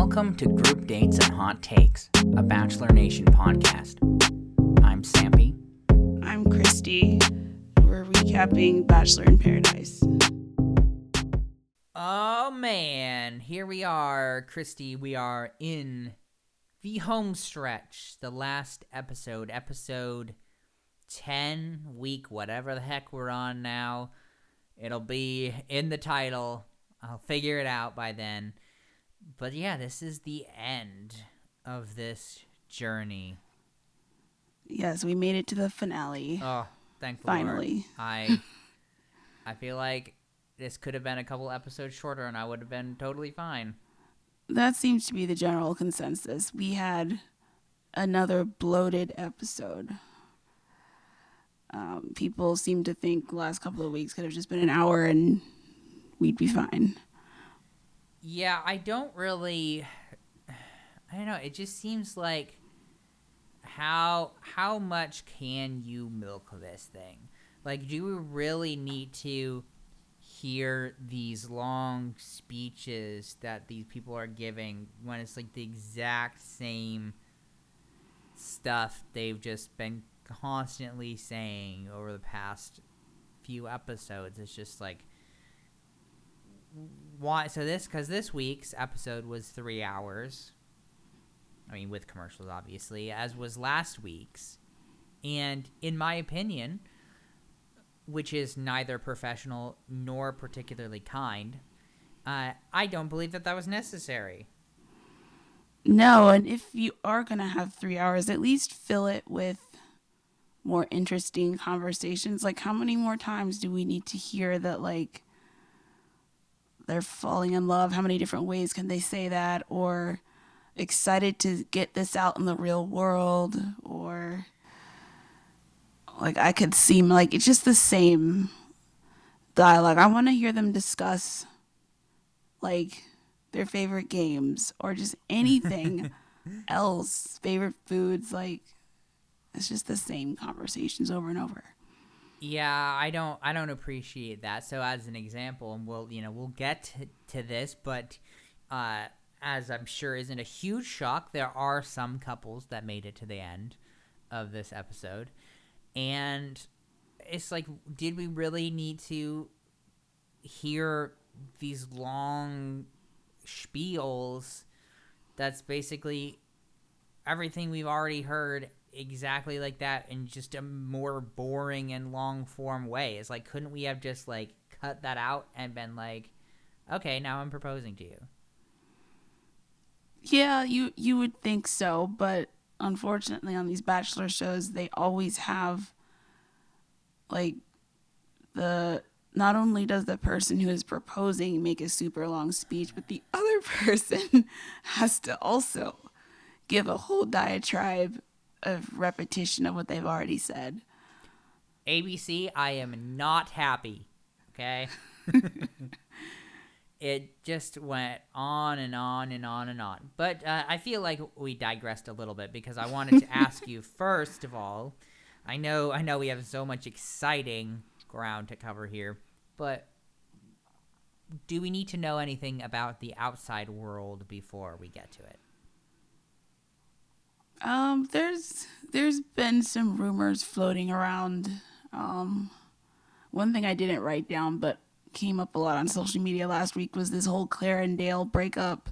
Welcome to Group Dates and Hot Takes, a Bachelor Nation podcast. I'm Sampy. I'm Christy. We're recapping Bachelor in Paradise. Oh man, here we are, Christy. We are in the home stretch, the last episode, episode 10, week, whatever the heck we're on now. It'll be in the title. I'll figure it out by then. But yeah, this is the end of this journey. Yes, we made it to the finale. Oh, thank Finally. Lord. I I feel like this could have been a couple episodes shorter and I would have been totally fine. That seems to be the general consensus. We had another bloated episode. Um, people seem to think the last couple of weeks could have just been an hour and we'd be fine. Yeah, I don't really I don't know, it just seems like how how much can you milk this thing? Like do we really need to hear these long speeches that these people are giving when it's like the exact same stuff they've just been constantly saying over the past few episodes. It's just like why so this because this week's episode was three hours. I mean with commercials obviously as was last week's. And in my opinion which is neither professional nor particularly kind uh, i don't believe that that was necessary. No, and if you are going to have three hours, at least fill it with more interesting conversations. Like, how many more times do we need to hear that, like, they're falling in love? How many different ways can they say that? Or excited to get this out in the real world? Or, like, I could seem like it's just the same dialogue. I want to hear them discuss, like, their favorite games or just anything else, favorite foods. Like, it's just the same conversations over and over. Yeah, I don't I don't appreciate that. So as an example, and we'll you know we'll get to, to this, but uh, as I'm sure isn't a huge shock, there are some couples that made it to the end of this episode, and it's like, did we really need to hear these long spiels? That's basically everything we've already heard exactly like that in just a more boring and long form way. It's like couldn't we have just like cut that out and been like, okay, now I'm proposing to you. Yeah, you you would think so, but unfortunately on these bachelor shows they always have like the not only does the person who is proposing make a super long speech, but the other person has to also give a whole diatribe of repetition of what they've already said. ABC, I am not happy. Okay? it just went on and on and on and on. But uh, I feel like we digressed a little bit because I wanted to ask you first of all. I know I know we have so much exciting ground to cover here, but do we need to know anything about the outside world before we get to it? Um, there's there's been some rumors floating around. Um, one thing I didn't write down, but came up a lot on social media last week was this whole Clare and Dale breakup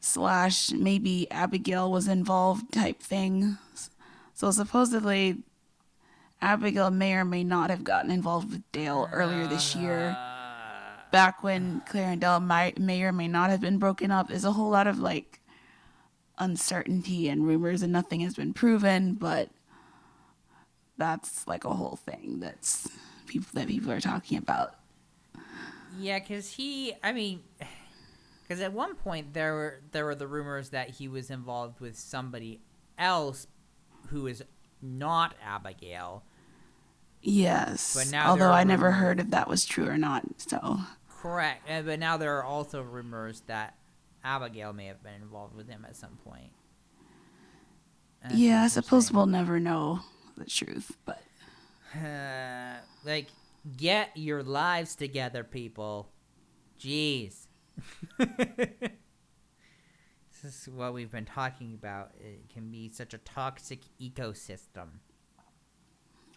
slash maybe Abigail was involved type thing. So supposedly, Abigail may or may not have gotten involved with Dale earlier this year. Back when Clare and Dale might, may or may not have been broken up, there's a whole lot of like uncertainty and rumors and nothing has been proven but that's like a whole thing that's people that people are talking about Yeah, because he, I mean, because at one point there were there were the rumors that he was involved with somebody else who is not Abigail. yes But now although i never rumors- heard if that was true or not so Correct, but now there are also rumors that Abigail may have been involved with him at some point. That's yeah i suppose we'll never know the truth but Uh, like, get your lives together, people. Jeez. This is what we've been talking about. It can be such a toxic ecosystem.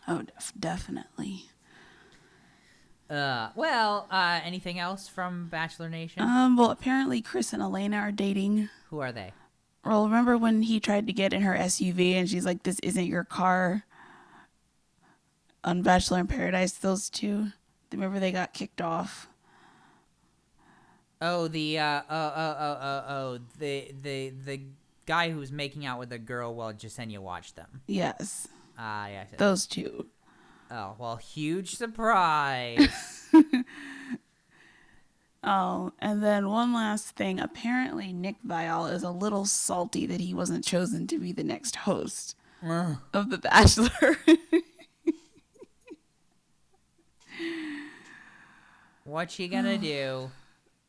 Oh, def- definitely. Uh, well, uh, anything else from Bachelor Nation? Um, well, apparently Chris and Alana are dating. Who are they? Well, remember when he tried to get in her SUV and she's like, "This isn't your car." On Bachelor in Paradise, those two. Remember they got kicked off. Oh, the uh, oh, oh, oh, oh, oh, the the the guy who was making out with a girl while Jessenia watched them. Yes, Ah, yes. yes. those two. Oh, well, huge surprise. Oh, and then one last thing. Apparently, Nick Viall is a little salty that he wasn't chosen to be the next host Ugh. of The Bachelor. what you gonna do?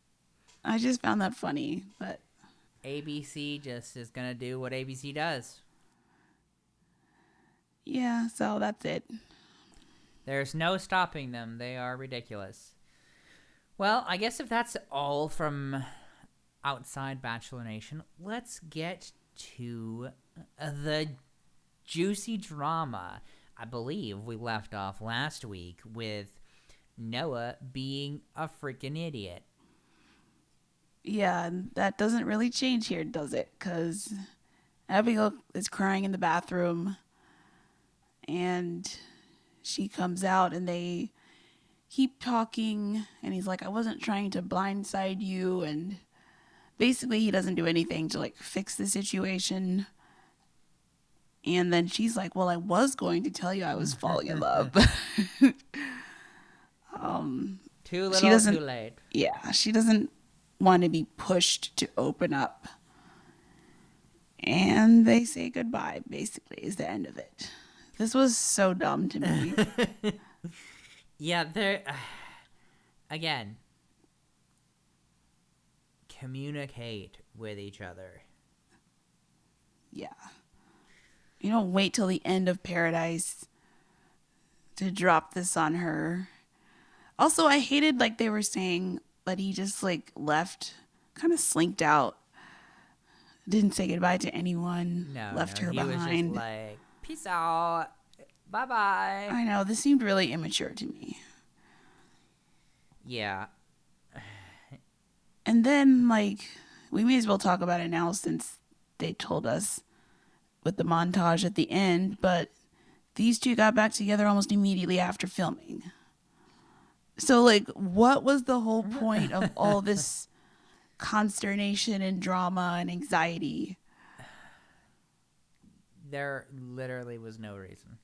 I just found that funny, but ABC just is gonna do what ABC does. yeah, so that's it. There's no stopping them. They are ridiculous. Well, I guess if that's all from outside Bachelor Nation, let's get to uh, the juicy drama. I believe we left off last week with Noah being a freaking idiot. Yeah, and that doesn't really change here, does it? Because Abigail is crying in the bathroom, and she comes out, and they keep talking, and he's like, "I wasn't trying to blindside you," and basically he doesn't do anything to like fix the situation. And then she's like, "Well, I was going to tell you I was falling in love." um, Too She little, doesn't- too late. yeah, she doesn't want to be pushed to open up. And they say goodbye, basically, is the end of it. This was so dumb to me. Yeah, they're again communicate with each other. yeah. You don't wait till the end of Paradise to drop this on her. Also, I hated, like, they were saying that he just, like, left, kind of slinked out. Didn't say goodbye to anyone. No, left no, her behind. like, "Peace out, bye bye." I know, this seemed really immature to me. Yeah, And then, like, we may as well talk about it now since they told us with the montage at the end, but these two got back together almost immediately after filming. So, like, what was the whole point of all this consternation and drama and anxiety? There literally was no reason.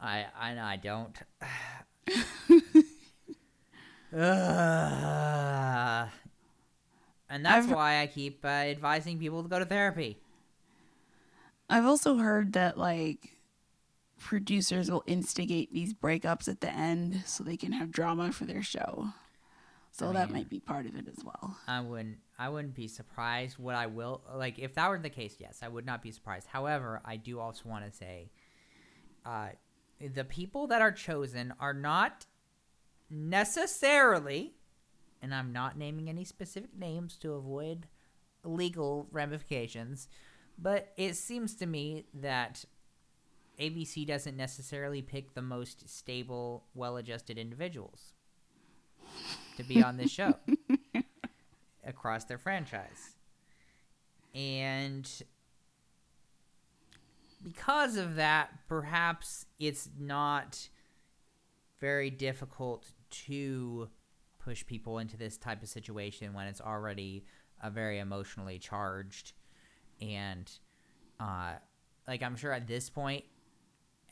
I I I don't. And that's I've- why I keep uh, advising people to go to therapy. I've also heard that, like, producers will instigate these breakups at the end so they can have drama for their show. So I that mean- might be part of it as well. I wouldn't I wouldn't be surprised. What I will like if that were the case, yes, I would not be surprised. However, I do also want to say uh the people that are chosen are not necessarily and I'm not naming any specific names to avoid legal ramifications, but it seems to me that ABC doesn't necessarily pick the most stable, well-adjusted individuals to be on this show across their franchise. And because of that, perhaps it's not very difficult to push people into this type of situation when it's already a very emotionally charged and uh like I'm sure at this point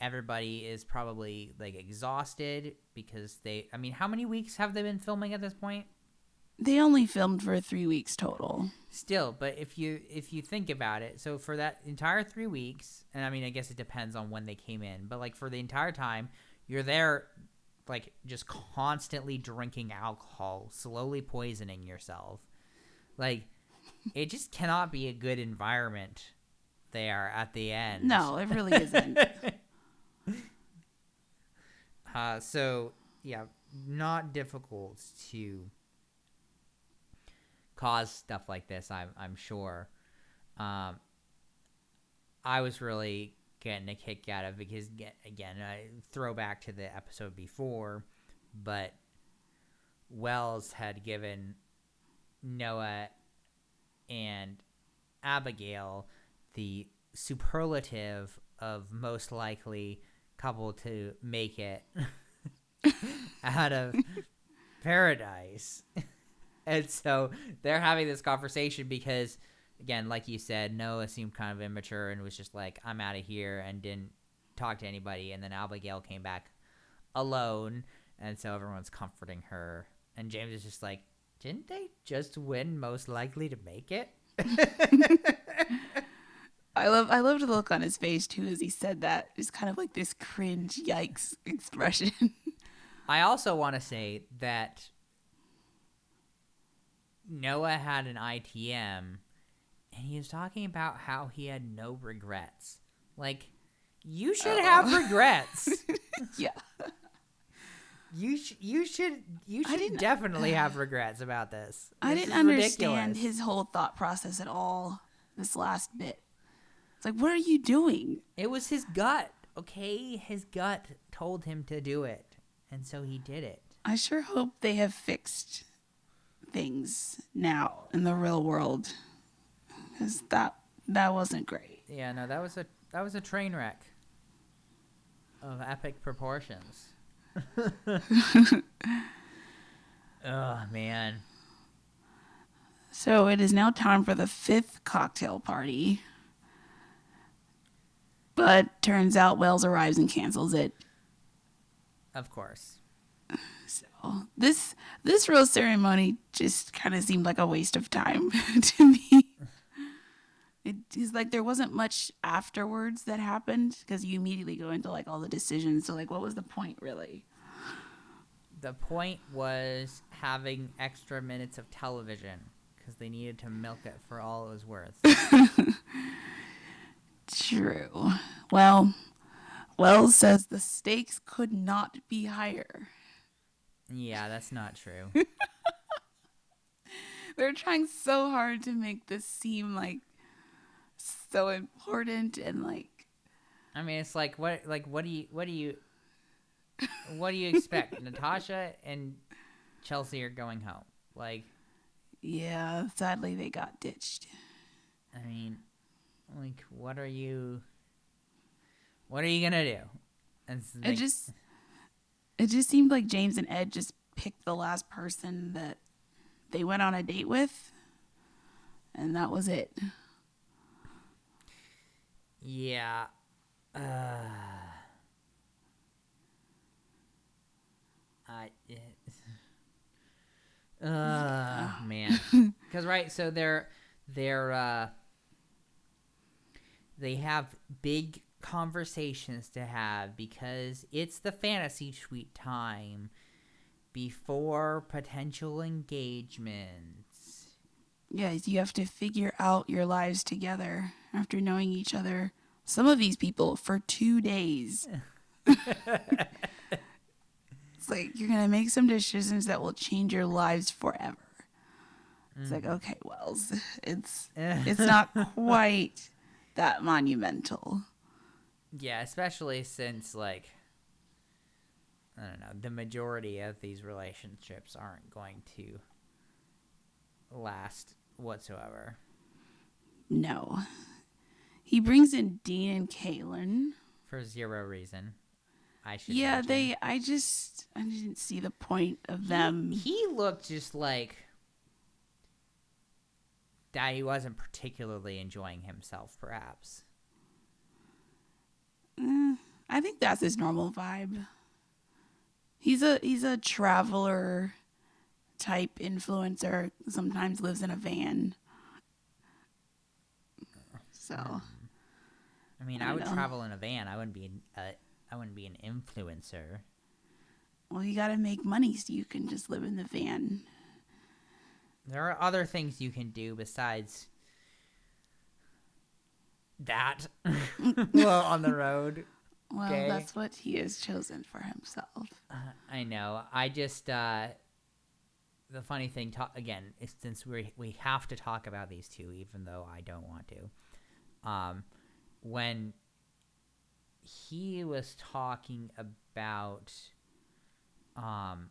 everybody is probably like exhausted because they I mean how many weeks have they been filming at this point? They only filmed for three weeks total. Still, but if you if you think about it, so for that entire three weeks, and I mean, I guess it depends on when they came in, but like for the entire time, you're there, like just constantly drinking alcohol, slowly poisoning yourself. Like, it just cannot be a good environment there at the end. No, it really isn't. Uh, so yeah, not difficult to cause stuff like this. I'm I'm sure. Um, I was really getting a kick out of because again, I throw back to the episode before, but Wells had given Noah and Abigail the superlative of most likely couple to make it out of paradise. and so they're having this conversation because again, like you said, Noah seemed kind of immature and was just like, I'm out of here and didn't talk to anybody. And then Abigail came back alone. And so everyone's comforting her. And James is just like, didn't they just win most likely to make it? I love I loved the look on his face too as he said that. It's kind of like this cringe yikes expression. I also want to say that Noah had an ITM and he was talking about how he had no regrets. Like, you should oh. have regrets. yeah. You sh- you should you should definitely have regrets about this. this I didn't understand ridiculous. his whole thought process at all. This last bit, it's like, what are you doing? It was his gut. Okay, his gut told him to do it, and so he did it. I sure hope they have fixed things now in the real world because that that wasn't great. Yeah, no, that was a that was a train wreck of epic proportions. oh man. So it is now time for the fifth cocktail party. But turns out Wells arrives and cancels it. Of course. So this this rose ceremony just kind of seemed like a waste of time to me it is like there wasn't much afterwards that happened because you immediately go into like all the decisions. So like, what was the point really? The point was having extra minutes of television because they needed to milk it for all it was worth. True. Well, Wells says the stakes could not be higher. Yeah, that's not true. They're trying so hard to make this seem like so important and like I mean, it's like what like what do you what do you what do you expect? Natasha and Chelsea are going home. Like yeah, sadly they got ditched. I mean, like what are you what are you to do? And like, it just it just seemed like James and Ed just picked the last person that they went on a date with and that was it. Yeah. Uh, I. Uh, man. Because right, so they're they're uh, they have big conversations to have because it's the fantasy suite time before potential engagements. Yes, you have to figure out your lives together after knowing each other, some of these people, for two days. it's like you're going to make some decisions that will change your lives forever. It's like, mm. okay, Wells, it's it's not quite that monumental. Yeah, especially since like I don't know, the majority of these relationships aren't going to last whatsoever. No. He brings in Dean and Caelynn for zero reason. I should. Yeah, imagine. they. I just. I didn't see the point of them. He, he looked just like that. He wasn't particularly enjoying himself, perhaps. Mm, I think that's his normal vibe. He's a he's a traveler type influencer. Sometimes lives in a van. So. I mean, I, I would know. travel in a van. I wouldn't be a, I wouldn't be an influencer. Well, you got to make money so you can just live in the van. There are other things you can do besides that. well, on the road. Well, okay? that's what he has chosen for himself. Uh, I know. I just uh the funny thing, ta- again, is since we we have to talk about these two, even though I don't want to. Um, when he was talking about um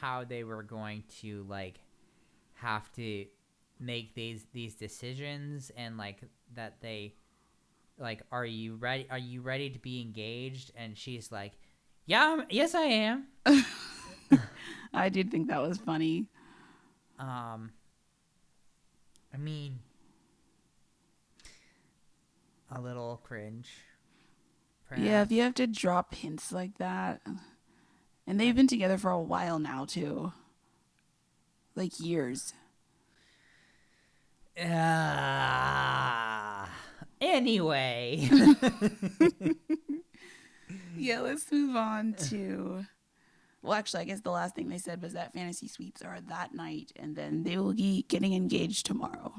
how they were going to like have to make these these decisions and like that they like are you ready are you ready to be engaged and she's like yeah I'm- yes i am I did think that was funny. um i mean a little cringe Yeah, if you have to drop hints like that. And they've been together for a while now, too. Like years. Ah. anyway Yeah, let's move on to. Well, actually, I guess the last thing they said was that fantasy suites are that night, and then they will be getting engaged tomorrow.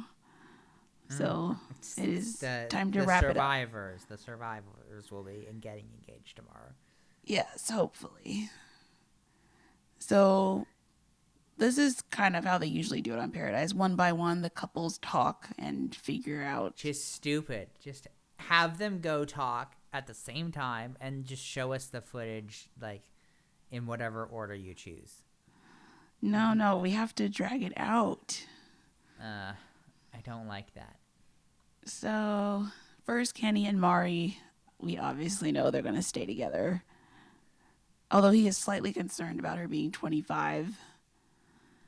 So it is the, time to wrap it up. survivors the survivors will be in getting engaged tomorrow Yes, hopefully. So this is kind of how they usually do it on Paradise. One by one, the couples talk and figure out. just stupid just have them go talk at the same time and just show us the footage like in whatever order you choose No, no, we have to drag it out. uh i don't like that So first, Kenny and Mari. We obviously know they're going to stay together. Although he is slightly concerned about her being 25.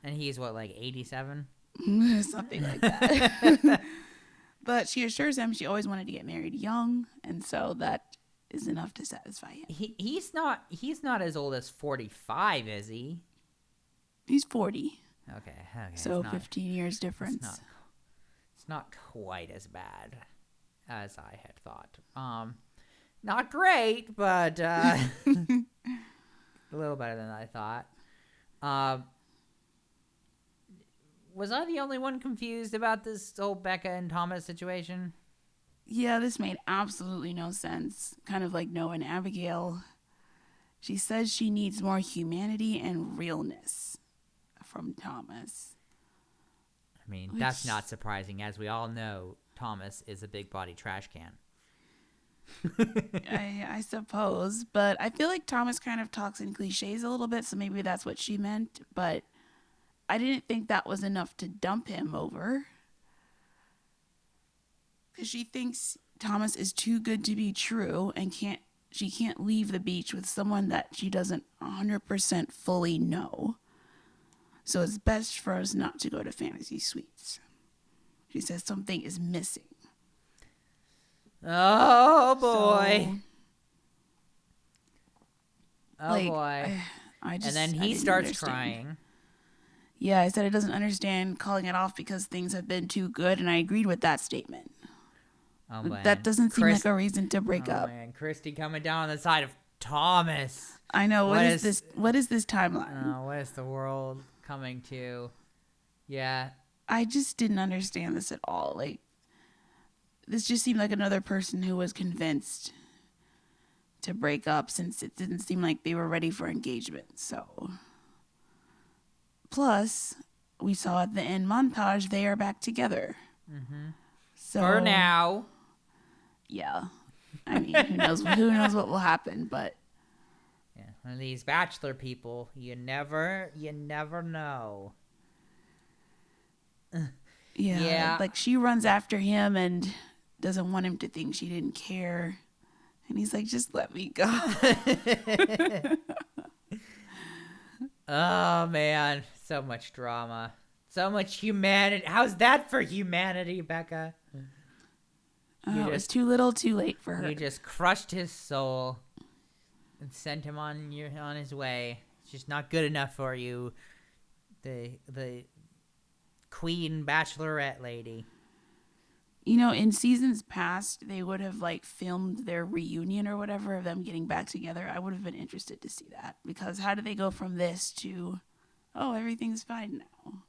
and he's what like 87 something like that. but she assures him she always wanted to get married young, and so that is enough to satisfy him. he, he's not he's not as old as 45 is he He's 40, okay okay so it's not, 15 years it's difference. not it's not quite as bad as i had thought um not great but uh a little better than i thought um was i the only one confused about this whole becca and thomas situation Yeah, this made absolutely no sense. Kind of like Noah and Abigail. She says she needs more humanity and realness from Thomas. i mean that's not surprising as we all know thomas is a big body trash can I, I suppose, but I feel like Thomas kind of talks in cliches a little bit, so maybe that's what she meant. But I didn't think that was enough to dump him over. Because she thinks Thomas is too good to be true and can't she can't leave the beach with someone that she doesn't 100% fully know. So it's best for us not to go to fantasy suites. She says something is missing. Oh boy So, oh like, boy I, I just, and then he starts understand. crying Yeah, I said it doesn't understand calling it off because things have been too good, and I agreed with that statement. oh man. that doesn't seem Chris- like a reason to break oh, up. man christy coming down on the side of thomas I know What what is, is- this? What is this timeline? Oh, what is the world coming to? Yeah, I just didn't understand this at all. Like, this just seemed like another person who was convinced to break up since it didn't seem like they were ready for engagement. So, plus, we saw at the end montage they are back together. Mm-hmm. So for now. yeah. I mean, who knows? Who knows what will happen? But Yeah, and these bachelor people, you never, you never know. yeah, Yeah. like she runs after him and doesn't want him to think she didn't care. And he's like, just let me go. Oh man, so much drama, so much humanity. How's that for humanity, Becca? Oh, You it was too little, too late for her. You just crushed his soul and sent him on your on his way. It's just not good enough for you, the the queen bachelorette lady. You know, in seasons past, they would have like filmed their reunion or whatever of them getting back together. I would have been interested to see that because how do they go from this to, oh, everything's fine now?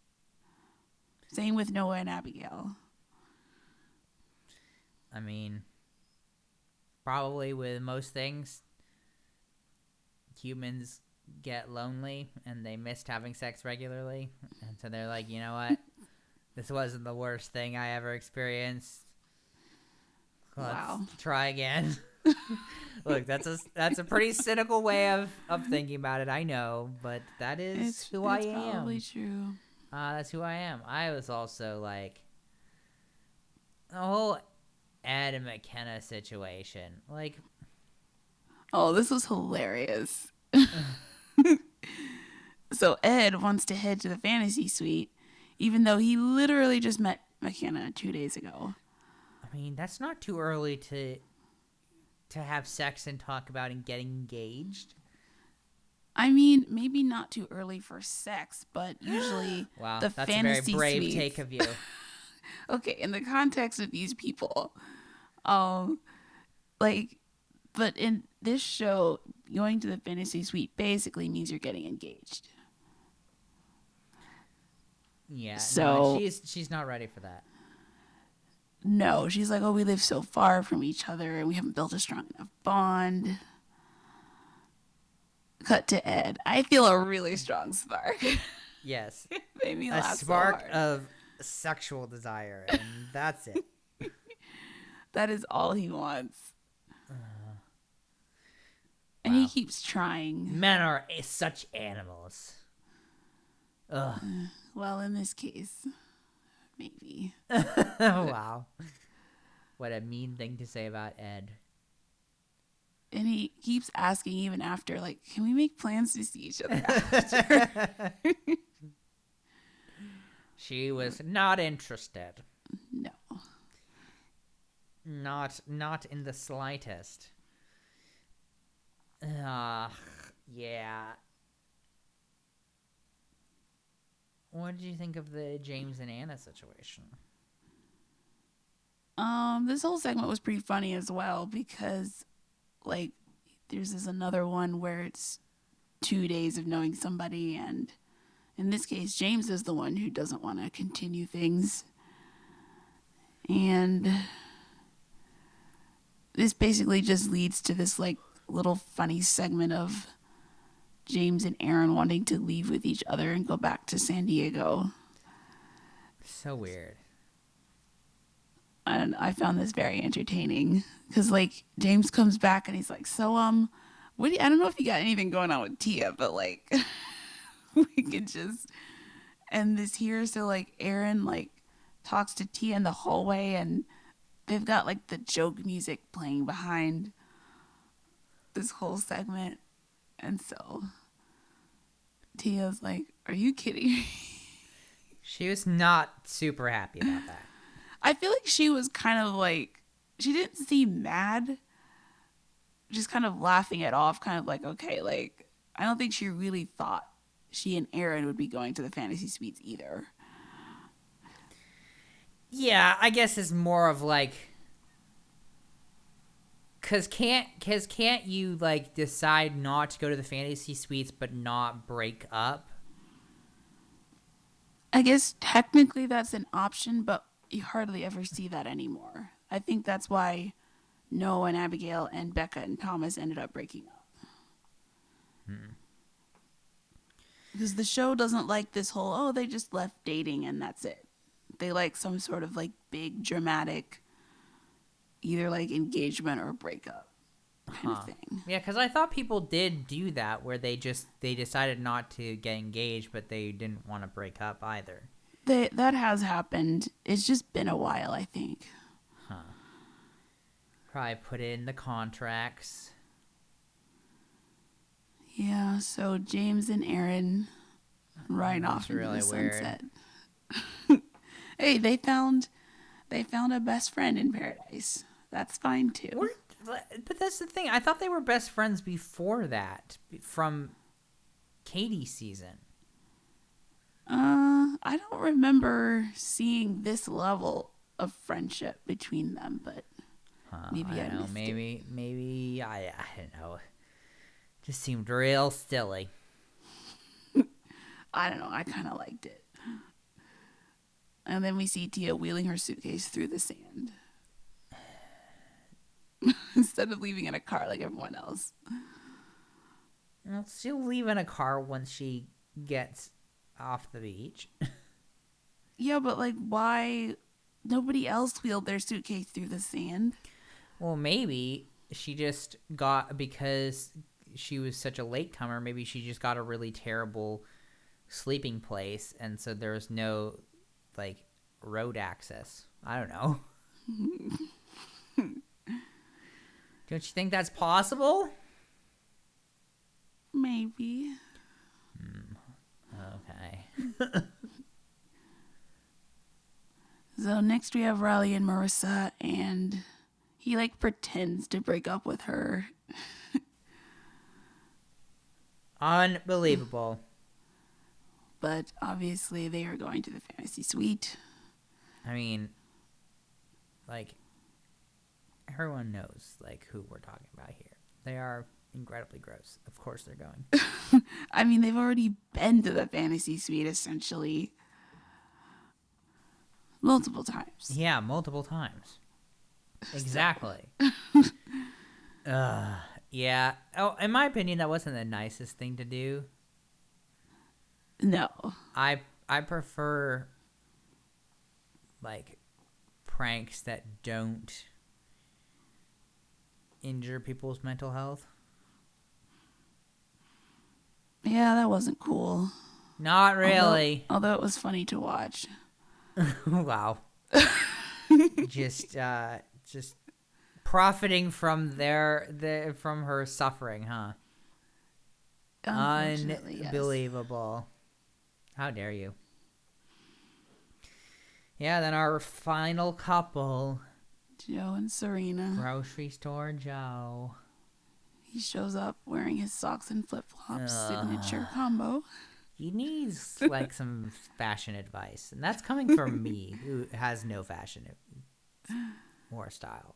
Same with Noah and Abigail. I mean, probably with most things, humans get lonely and they missed having sex regularly, and so they're like, you know what, this wasn't the worst thing I ever experienced. Let's Wow. try again. Look, that's a that's a pretty cynical way of, of thinking about it. I know, but that is It's, who it's I am. probably true. Uh, that's who I am. I was also like the whole Ed and McKenna situation. Like, Oh, this was hilarious. so Ed wants to head to the fantasy suite, even though he literally just met McKenna two days ago. I mean, that's not too early to to have sex and talk about and get engaged. I mean, maybe not too early for sex, but usually Wow, the that's fantasy a very brave suites. take of you. okay, in the context of these people, um, like, but in this show, going to the fantasy suite basically means you're getting engaged. Yeah. So- no, she's she's not ready for that. No, she's like, oh, we live so far from each other and we haven't built a strong enough bond. Cut to Ed. I feel a really strong spark. Yes, Made me a laugh so spark hard. of sexual desire, and that's it. that is all he wants. Uh, and he keeps trying. Men are a- such animals. Ugh. Mm. Well, in this case, maybe. wow. What a mean thing to say about Ed. And he keeps asking even after, like, can we make plans to see each other after? She was not interested. no. Not not in the slightest. Ah, yeah. What did you think of the James and Anna situation? Um, this whole segment was pretty funny as well because, like, there's this another one where it's two days of knowing somebody, and in this case, James is the one who doesn't want to continue things, and this basically just leads to this like little funny segment of James and Aaron wanting to leave with each other and go back to San Diego. So weird. and I found this very entertaining because like James comes back and he's like, "So um, what? Do you, I don't know if you got anything going on with Tia, but like, we could just end this here." So like, Aaron like talks to Tia in the hallway, and they've got like the joke music playing behind this whole segment, and so Tia's like, "Are you kidding?" me?" She was not super happy about that. I feel like she was kind of like she didn't seem mad. Just kind of laughing it off, kind of like, okay, like I don't think she really thought she and Aaron would be going to the fantasy suites either. Yeah, I guess it's more of like cuz can't cuz can't you like decide not to go to the fantasy suites but not break up? I guess technically that's an option, but you hardly ever see that anymore. I think that's why Noah and Abigail and Becca and Thomas ended up breaking up. Hmm. Because the show doesn't like this whole, oh, they just left dating and that's it. They like some sort of like big dramatic, either like engagement or breakup kind Huh. of thing. Yeah, cuz I thought people did do that where they just they decided not to get engaged but they didn't want to break up either. They, that has happened. It's just been a while, I think. Huh. Probably put it in the contracts. Yeah, so James and Aaron uh-huh, ride That's off into really the sunset. hey, they found they found a best friend in paradise. That's fine too. We're- but that's the thing. I thought they were best friends before that from Katie's season. Uh, I don't remember seeing this level of friendship between them, but Maybe I I don't know. missed it. Maybe, maybe I, I don't know. Just seemed real silly. I don't know. I kind of liked it. And then we see Tia wheeling her suitcase through the sand instead of leaving in a car like everyone else. Well, she'll leave in a car once she gets off the beach. Yeah, but like, why? Nobody else wheeled their suitcase through the sand. Well, maybe she just got because she was such a latecomer. Maybe she just got a really terrible sleeping place, and so there was no like road access. I don't know. don't you think that's possible? Maybe. Hmm. Okay. So next we have Riley and Maurissa, and he like pretends to break up with her. Unbelievable. But obviously, they are going to the fantasy suite. I mean, like, everyone knows like who we're talking about here. They are incredibly gross. Of course, they're going. I mean, they've already been to the fantasy suite essentially multiple times. Yeah, multiple times. Exactly. uh, yeah. Oh, in my opinion, that wasn't the nicest thing to do. No. I I prefer like pranks that don't injure people's mental health. Yeah, that wasn't cool. Not really. Although, although it was funny to watch. wow. just uh just profiting from their the from her suffering, huh? Unfortunately, yes. Unbelievable. How dare you? Yeah, then our final couple, Joe and Serena. grocery store Joe. He shows up wearing his socks and flip flops, signature combo. He needs like some fashion advice, and that's coming from me, who has no fashion or style.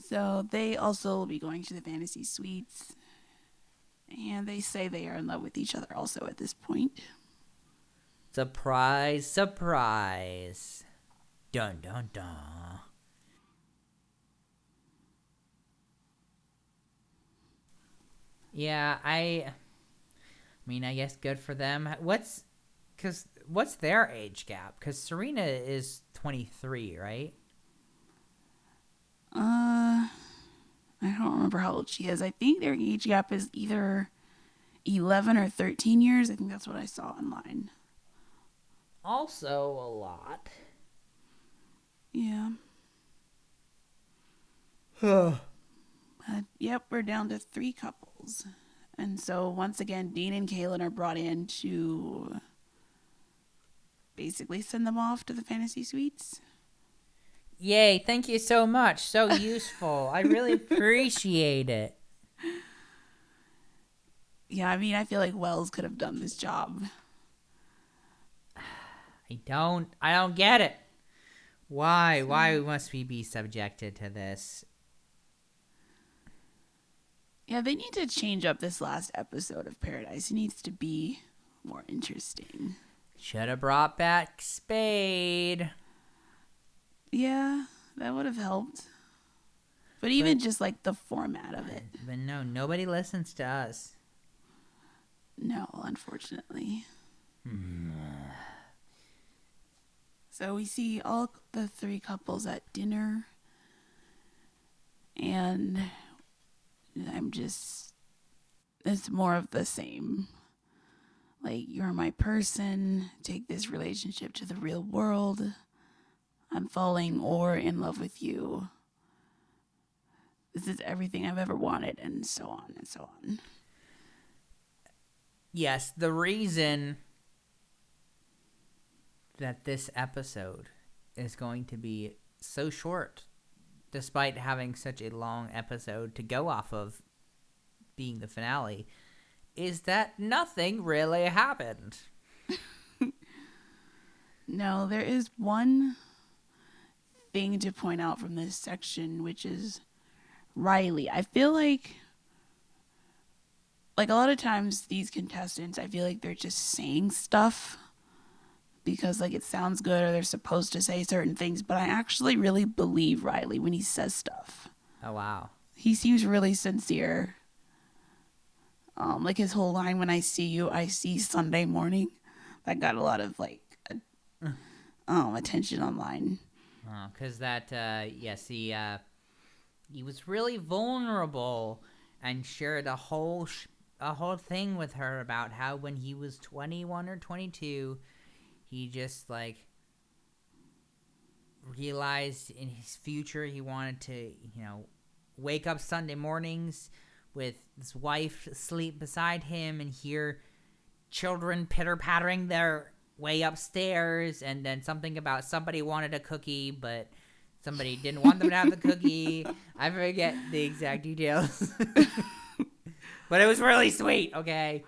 So they also will be going to the fantasy suites. And they say they are in love with each other also at this point. Surprise, surprise. Dun dun dun. Yeah, I I mean, I guess good for them. What's cuz what's their age gap? Cuz Serena is 23, right? Uh I don't remember how old she is. I think their age gap is either 11 or 13 years. I think that's what I saw online. Also a lot. Yeah. But uh, yep, we're down to three couples. And so once again, Dean and Caelynn are brought in to basically send them off to the fantasy suites. Yay, thank you so much. So useful. I really appreciate it. Yeah, I mean, I feel like Wells could have done this job. I don't I don't get it. Why? Why must we be subjected to this? Yeah, they need to change up this last episode of Paradise. It needs to be more interesting. Should have brought back Spade. Yeah, that would have helped. But even just like the format of it. But no, nobody listens to us. No, unfortunately. so we see all the three couples at dinner. And I'm just. It's more of the same. Like, you're my person. Take this relationship to the real world. I'm falling or in love with you. This is everything I've ever wanted, and so on and so on. Yes, the reason that this episode is going to be so short, despite having such a long episode to go off of being the finale, is that nothing really happened. No, there is one thing to point out from this section, which is Riley. I feel like, like a lot of times, these contestants, I feel like they're just saying stuff because, like, it sounds good or they're supposed to say certain things, but I actually really believe Riley when he says stuff. Oh, wow. He seems really sincere Um, like his whole line, "When I see you, I see Sunday morning." That got a lot of like uh, um attention online. because that uh yes he uh he was really vulnerable and shared a whole sh- a whole thing with her about how when he was 21 or 22 he just like realized in his future he wanted to you know wake up sunday mornings with his wife asleep beside him and hear children pitter pattering their way upstairs and then something about somebody wanted a cookie but somebody didn't want them to have the cookie. I forget the exact details. But it was really sweet okay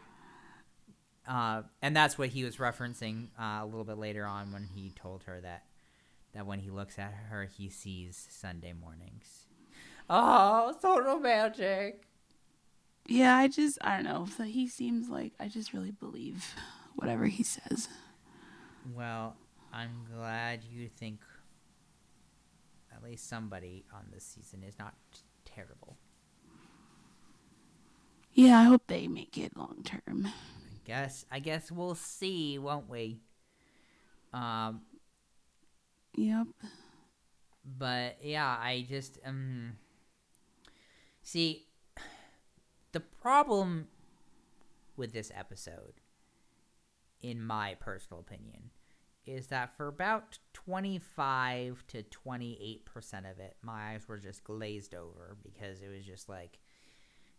uh, and that's what he was referencing uh, a little bit later on when he told her that that when he looks at her he sees sunday mornings oh so romantic Yeah, I just I don't know. So he seems like I just really believe whatever he says. Well, I'm glad you think at least somebody on this season is not terrible. Yeah, I hope they make it long term. I guess I guess we'll see, won't we? Um, Yep. but yeah, I just um see the problem with this episode in my personal opinion is that for about 25 to 28% of it my eyes were just glazed over because it was just like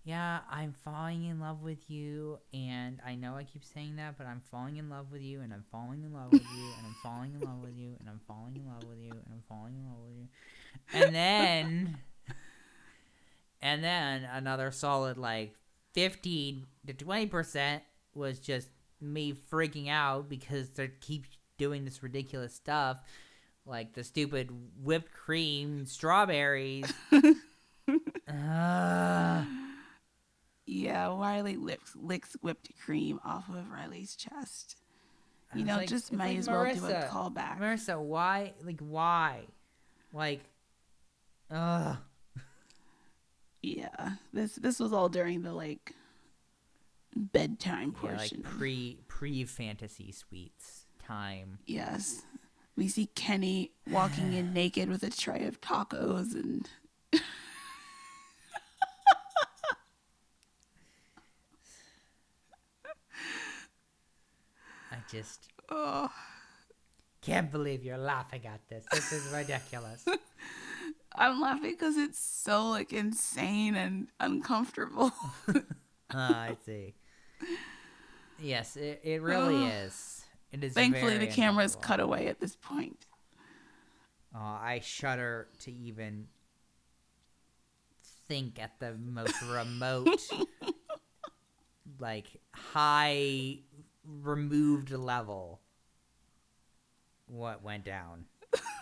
yeah i'm falling in love with you and i know i keep saying that but i'm falling in love with you and i'm falling in love with you and i'm falling in love with you and i'm falling in love with you and i'm falling in love with you. And then and then another solid like 15 to 20% was just me freaking out because they keep doing this ridiculous stuff like the stupid whipped cream strawberries. Uh, Yeah, Riley licks, licks whipped cream off of Riley's chest. You know, like- just might like, as well do a callback. Maurissa, why? Like, why? Like, ugh. Yeah, this this was all during the like bedtime Yeah, like pre pre fantasy suites time. yes, we see Kenny walking in naked with a tray of tacos and just oh, can't believe you're laughing at this. This is ridiculous. I'm laughing because it's so like insane and uncomfortable. Ah, I see. Yes, it, it really Ugh. is. It is. Thankfully, the camera's uncomfortable. cut away at this point. Uh, I shudder to even think at the most remote, like high removed level, what went down.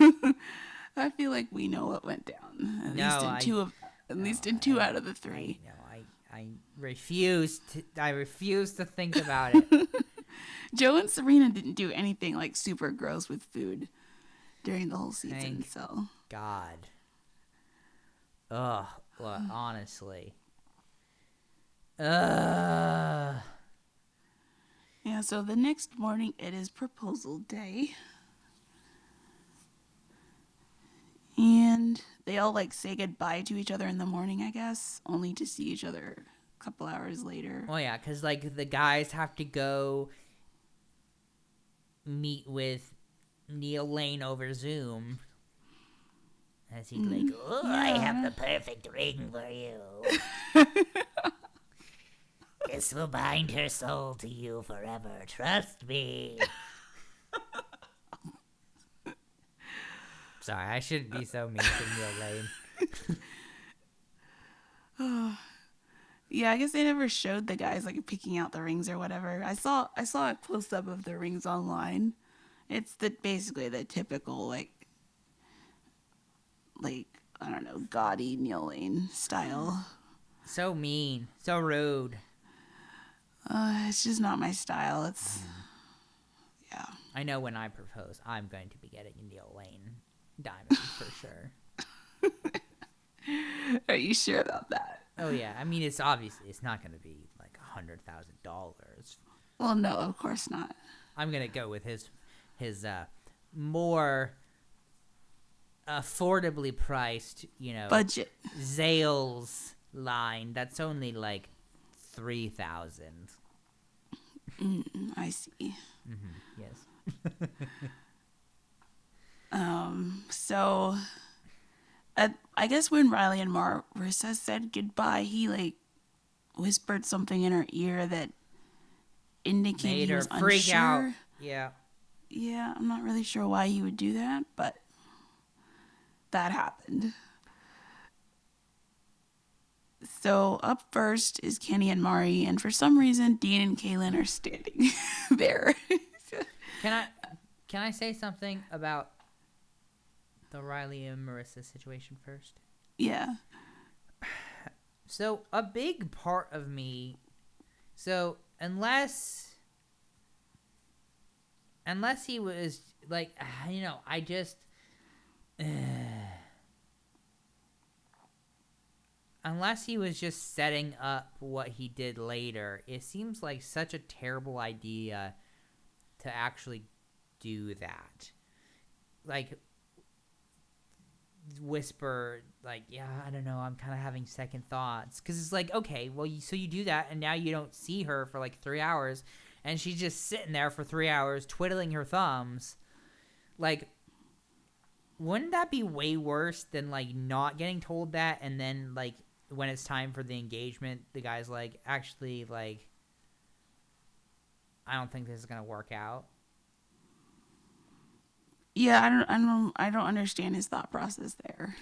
I feel like we know what went down. At No, least in I- two of at least in two out of the three. No, I I refuse to. I refuse to think about it. Joe and Serena didn't do anything like super gross with food during the whole season. Thank- So God. Ugh. Look, honestly. Ugh. Yeah. So the next morning, it is proposal day, and they all like say goodbye to each other in the morning. I guess only to see each other a couple hours later. Well, yeah, because like the guys have to go meet with Neil Lane over Zoom. As he's like, oh, I have the perfect ring for you. this will bind her soul to you forever. Trust me. Sorry, I shouldn't be so mean to Neil Lane. Yeah, I guess they never showed the guys like picking out the rings or whatever. I saw I saw a close up of the rings online. It's the basically the typical like like I don't know, gaudy Neil Lane style. So mean, so rude. Uh, it's just not my style. It's yeah. I know when I propose, I'm going to be getting a Neil Lane diamond for sure. Are you sure about that? Oh yeah, I mean it's obviously it's not going to be like a hundred thousand dollars. Well, no, of course not. I'm gonna go with his his uh, more affordably priced, you know, Budget. Zales line. That's only like three thousand. Mm, I see. Mm-hmm. Yes. Um, so uh, I guess when Riley and Maurissa said goodbye, he like whispered something in her ear that indicated Made he her was freak unsure. out. Yeah. Yeah, I'm not really sure why he would do that, but that happened. So up first is Kenny and Mari, and for some reason, Dean and Caelynn are standing there. Can I can I say something about the Riley and Maurissa situation first? yeah. So a big part of me so unless unless he was like you know, I just eh, unless he was just setting up what he did later, it seems like such a terrible idea to actually do that. Like whisper like yeah i don't know i'm kind of having second thoughts because it's like okay well you, so you do that and now you don't see her for like three hours and she's just sitting there for three hours twiddling her thumbs like wouldn't that be way worse than like not getting told that and then like when it's time for the engagement the guy's like actually like i don't think this is gonna work out Yeah, I don't, I don't, I don't understand his thought process there.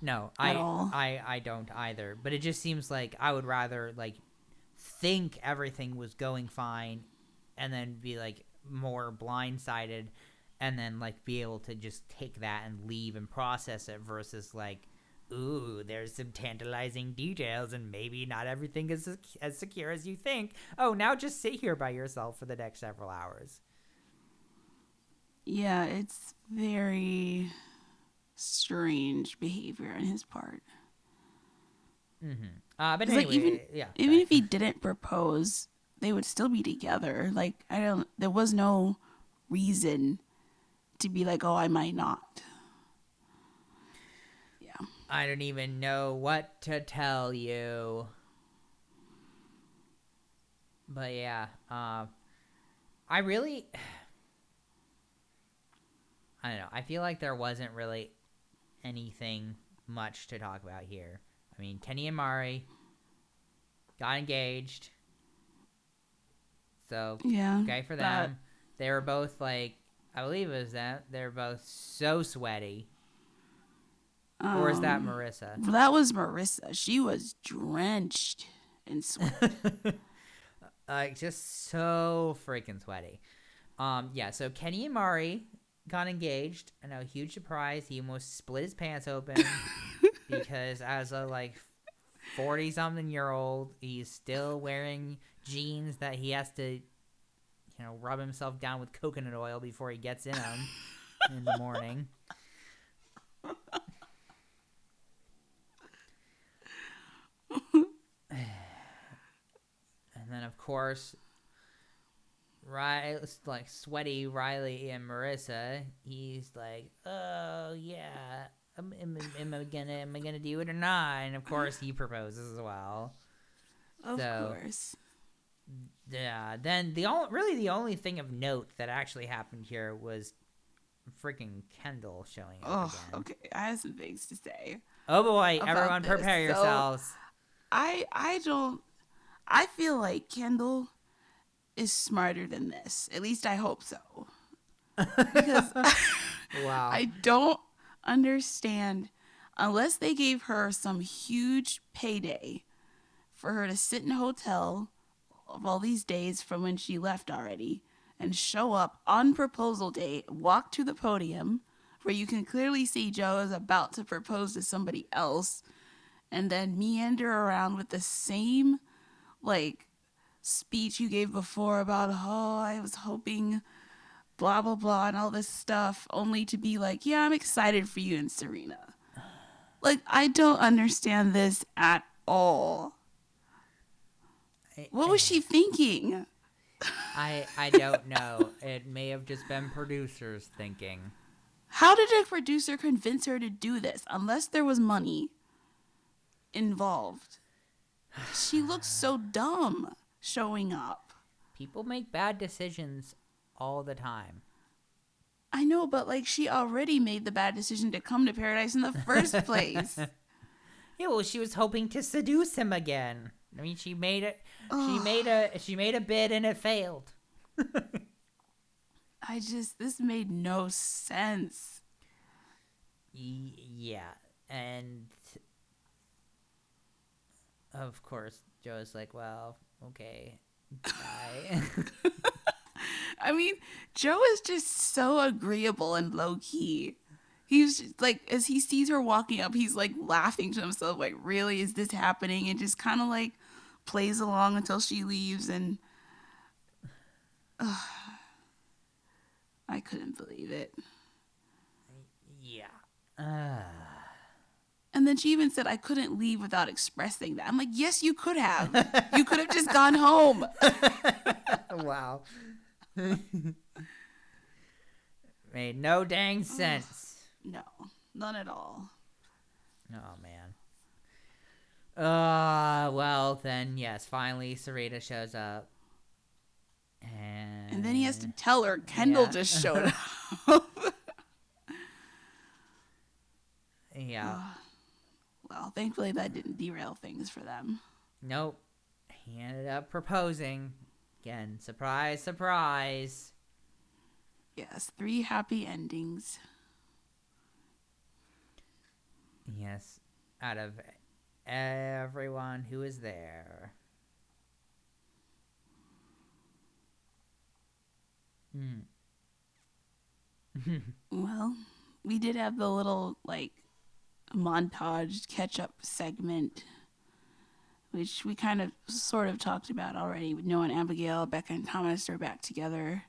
No, I, all. I I don't either. But it just seems like I would rather like think everything was going fine, and then be like more blindsided, and then like be able to just take that and leave and process it versus like, ooh, there's some tantalizing details, and maybe not everything is as, as secure as you think. Oh, now just sit here by yourself for the next several hours. Yeah, it's very strange behavior on his part. Mm-hmm. Uh, but 'Cause, like, anyway, even- yeah. Even sorry. if he didn't propose, they would still be together. Like I don't, there was no reason to be like, oh, I might not. I don't even know what to tell you. But yeah, uh, I really, I don't know. I feel like there wasn't really anything much to talk about here. I mean, Kenny and Mari got engaged, so yeah. okay for that- them. They were both like, I believe it was that they were both so sweaty. Or is that um, Maurissa? That was Maurissa. She was drenched in sweat. like just so freaking sweaty. Um, yeah. So Kenny and Mari got engaged. I know, huge surprise. He almost split his pants open because as a like forty something year old, he's still wearing jeans that he has to, you know, rub himself down with coconut oil before he gets in them in the morning. And then, of course, Riley, like sweaty Riley and Maurissa, he's like, "Oh yeah, am, am, am I gonna am I gonna do it or not?" And of course, he proposes as well. of So- course. Yeah. Then the only really the only thing of note that actually happened here was freaking Kendall showing up Oh, again. okay. I have some things to say. Oh boy, everyone this. prepare So- yourselves. I I don't I feel like Kendall is smarter than this. At least I hope so. Because wow. I don't understand unless they gave her some huge payday for her to sit in a hotel of all these days from when she left already and show up on proposal day, walk to the podium where you can clearly see Joe is about to propose to somebody else and then meander around with the same like speech you gave before about oh I was hoping blah blah blah and all this stuff only to be like yeah i'm excited for you and serena like i don't understand this at all. What was she thinking? I I don't know. it may have just been producers thinking. How did a producer convince her to do this unless there was money involved? She looks so dumb showing up. People make bad decisions all the time. I know, but like she already made the bad decision to come to paradise in the first place. Yeah, well, she was hoping to seduce him again. I mean, she made it. She made a she made a bid and it failed. I just this made no sense. Y- yeah, and of course, Joe's like, "Well, okay, bye." I mean, Joe is just so agreeable and low key. He's just, like, as he sees her walking up, he's like laughing to himself, like, really, is this happening? And just kind of like plays along until she leaves. And Ugh. I couldn't believe it. yeah. Uh, And then she even said, I couldn't leave without expressing that. I'm like, yes, you could have. you could have just gone home. wow. Made no dang sense. No, none at all. Oh man. Uh well then yes, finally Sarita shows up. And And then he has to tell her Kendall Yeah. just showed up. Yeah. Well, thankfully that didn't derail things for them. Nope. He ended up proposing. Again, surprise, surprise. Yes, three happy endings. Yes. Out of everyone who was there. Hmm. Well, we did have the little like montage catch up segment, which we kind of sort of talked about already with Noah and Abigail, Becca and Thomas are back together.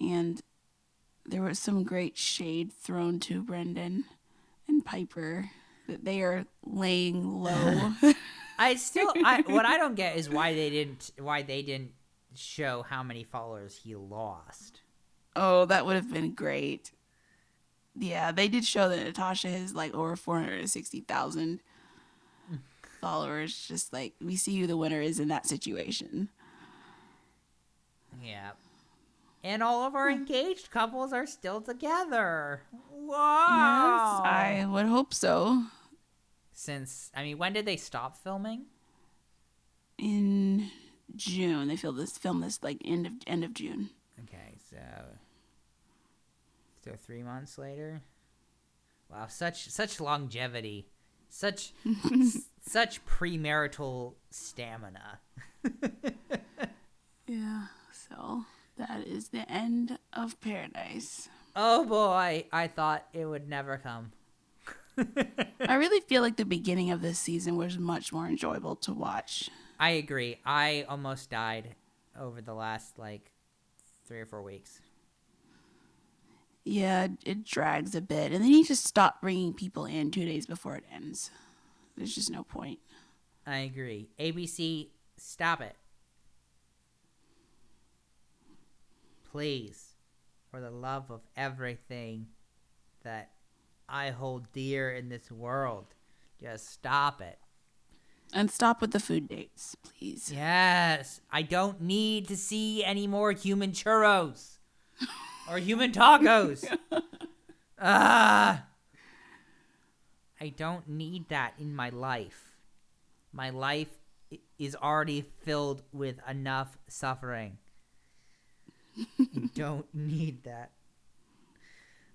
And there was some great shade thrown to Brendan and Piper that they are laying low. I still I what I don't get is why they didn't why they didn't show how many followers he lost. oh, that would have been great. Yeah, they did show that Natasha has like over 460,000 hmm. followers. Just like we see who the winner is in that situation. Yeah. And all of our hmm. engaged couples are still together. Yes, Wow. I would hope so. Since I mean, when did they stop filming? In June, they filmed this film this like end of end of June. Okay, so so three months later. Wow, such such longevity, such s- such premarital stamina. Yeah. So that is the end of Paradise. Oh boy, I thought it would never come. I really feel like the beginning of this season was much more enjoyable to watch. I agree. I almost died over the last like three or four weeks. Yeah, it drags a bit, and they need to stop bringing people in two days before it ends. There's just no point. I agree. ABC, stop it. Please, for the love of everything that I hold dear in this world, just stop it. And stop with the food dates, please. Yes, I don't need to see any more human churros or human tacos. Ah, I don't need that in my life. My life is already filled with enough suffering. I don't need that.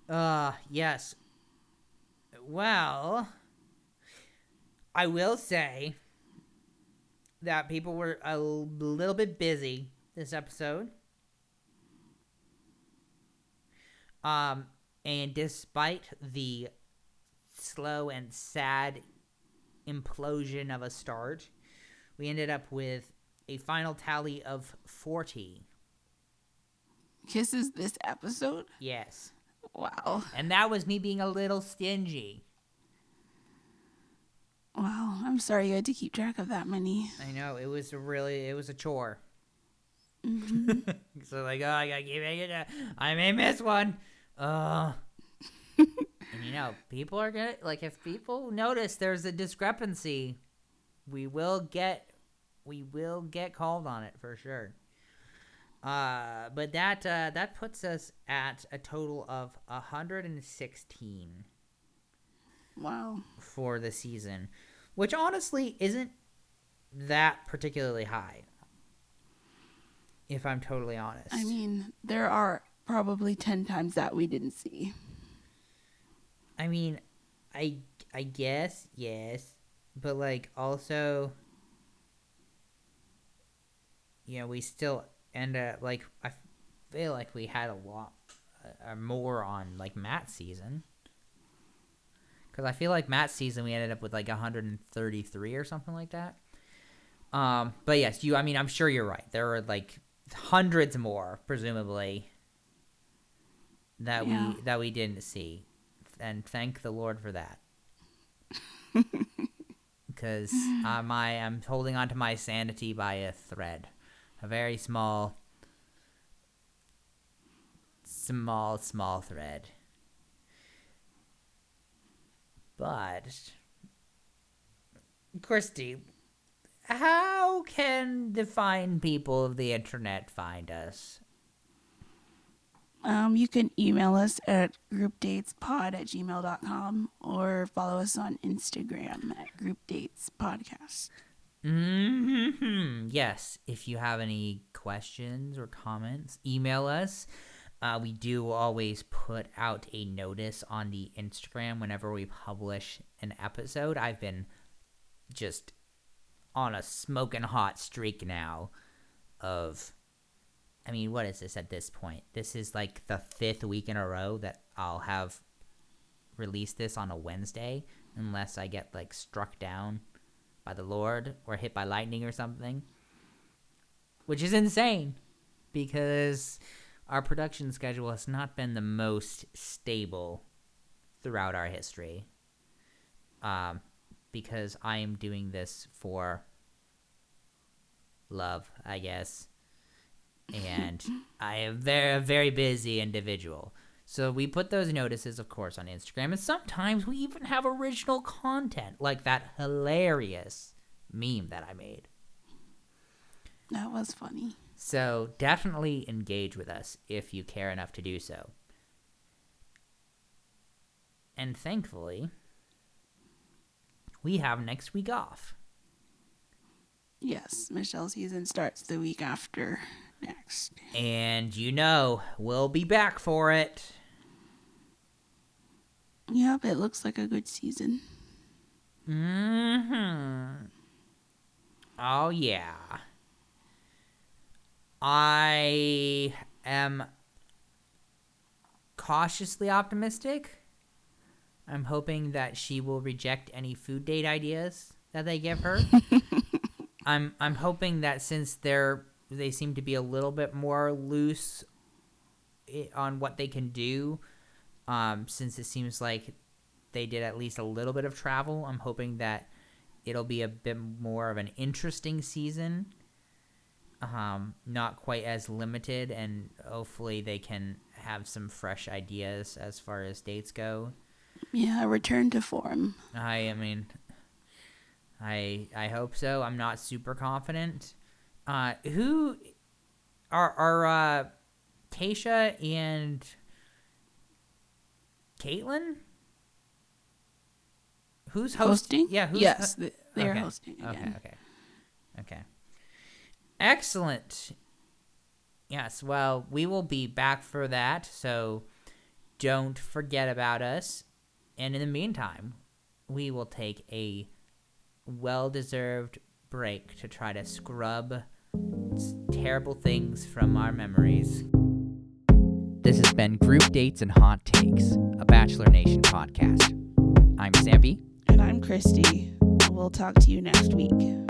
Uh, yes. Well, I will say that people were a little bit busy this episode. Um, and despite the slow and sad implosion of a start, we ended up with a final tally of 40. Kisses this episode? Yes. Wow. And that was me being a little stingy. Wow, I'm sorry you had to keep track of that many. I know it was really it was a chore. Mhm. so like, oh, I gotta keep it. I may miss one. Uh, and you know, people are gonna like if people notice there's a discrepancy, we will get we will get called on it for sure. Uh, but that uh, that puts us at a total of 116 wow. for the season, which honestly isn't that particularly high. If I'm totally honest. I mean, there are probably 10 times that we didn't see. I mean, I I guess yes, but like also, you know, we still end up like I feel like we had a lot uh, more on like Matt's season. Because I feel like Matt's season we ended up with like 133 or something like that. Um, but yes, you. I mean, I'm sure you're right. There were like hundreds more, presumably, that Yeah. we that we didn't see, and thank the Lord for that. Because uh, my I'm holding on to my sanity by a thread, a very small, small, small thread. But, Christy, how can the fine people of the internet find us? Um, you can email us at groupdatespod at gmail.com or follow us on Instagram at groupdatespodcast. hmm Yes, if you have any questions or comments, email us. Uh, we do always put out a notice on the Instagram whenever we publish an episode. I've been just on a smoking hot streak now of I mean, what is this at this point? This is like the fifth week in a row that I'll have released this on a Wednesday unless I get like struck down by the Lord or hit by lightning or something. Which is insane because our production schedule has not been the most stable throughout our history. Um, because I am doing this for love, I guess. And I am very, a very busy individual. So we put those notices, of course, on Instagram. And sometimes we even have original content, like that hilarious meme that I made. That was funny. So definitely engage with us if you care enough to do so. And thankfully, we have next week off. Yes, Michelle's season starts the week after next. And you know, we'll be back for it. Yep, it looks like a good season. Mm-hmm. Oh, yeah. I am cautiously optimistic. I'm hoping that she will reject any food date ideas that they give her. I'm I'm hoping that since they're they seem to be a little bit more loose on what they can do, um, since it seems like they did at least a little bit of travel. I'm hoping that it'll be a bit more of an interesting season. Um, not quite as limited, and hopefully they can have some fresh ideas as far as dates go. Yeah, return to form. I, I mean, I I hope so. I'm not super confident. Uh, who are are uh, Tayshia and Kaitlyn? Who's host- Hosting? Yeah, who's yes, th- they're okay. hosting again. okay. Okay. okay. Excellent. Yes, well, we will be back for that, so don't forget about us. And in the meantime, we will take a well deserved break to try to scrub terrible things from our memories. This has been Group Dates and Hot Takes, a Bachelor Nation podcast. I'm Sampy. And I'm Christy. We'll talk to you next week.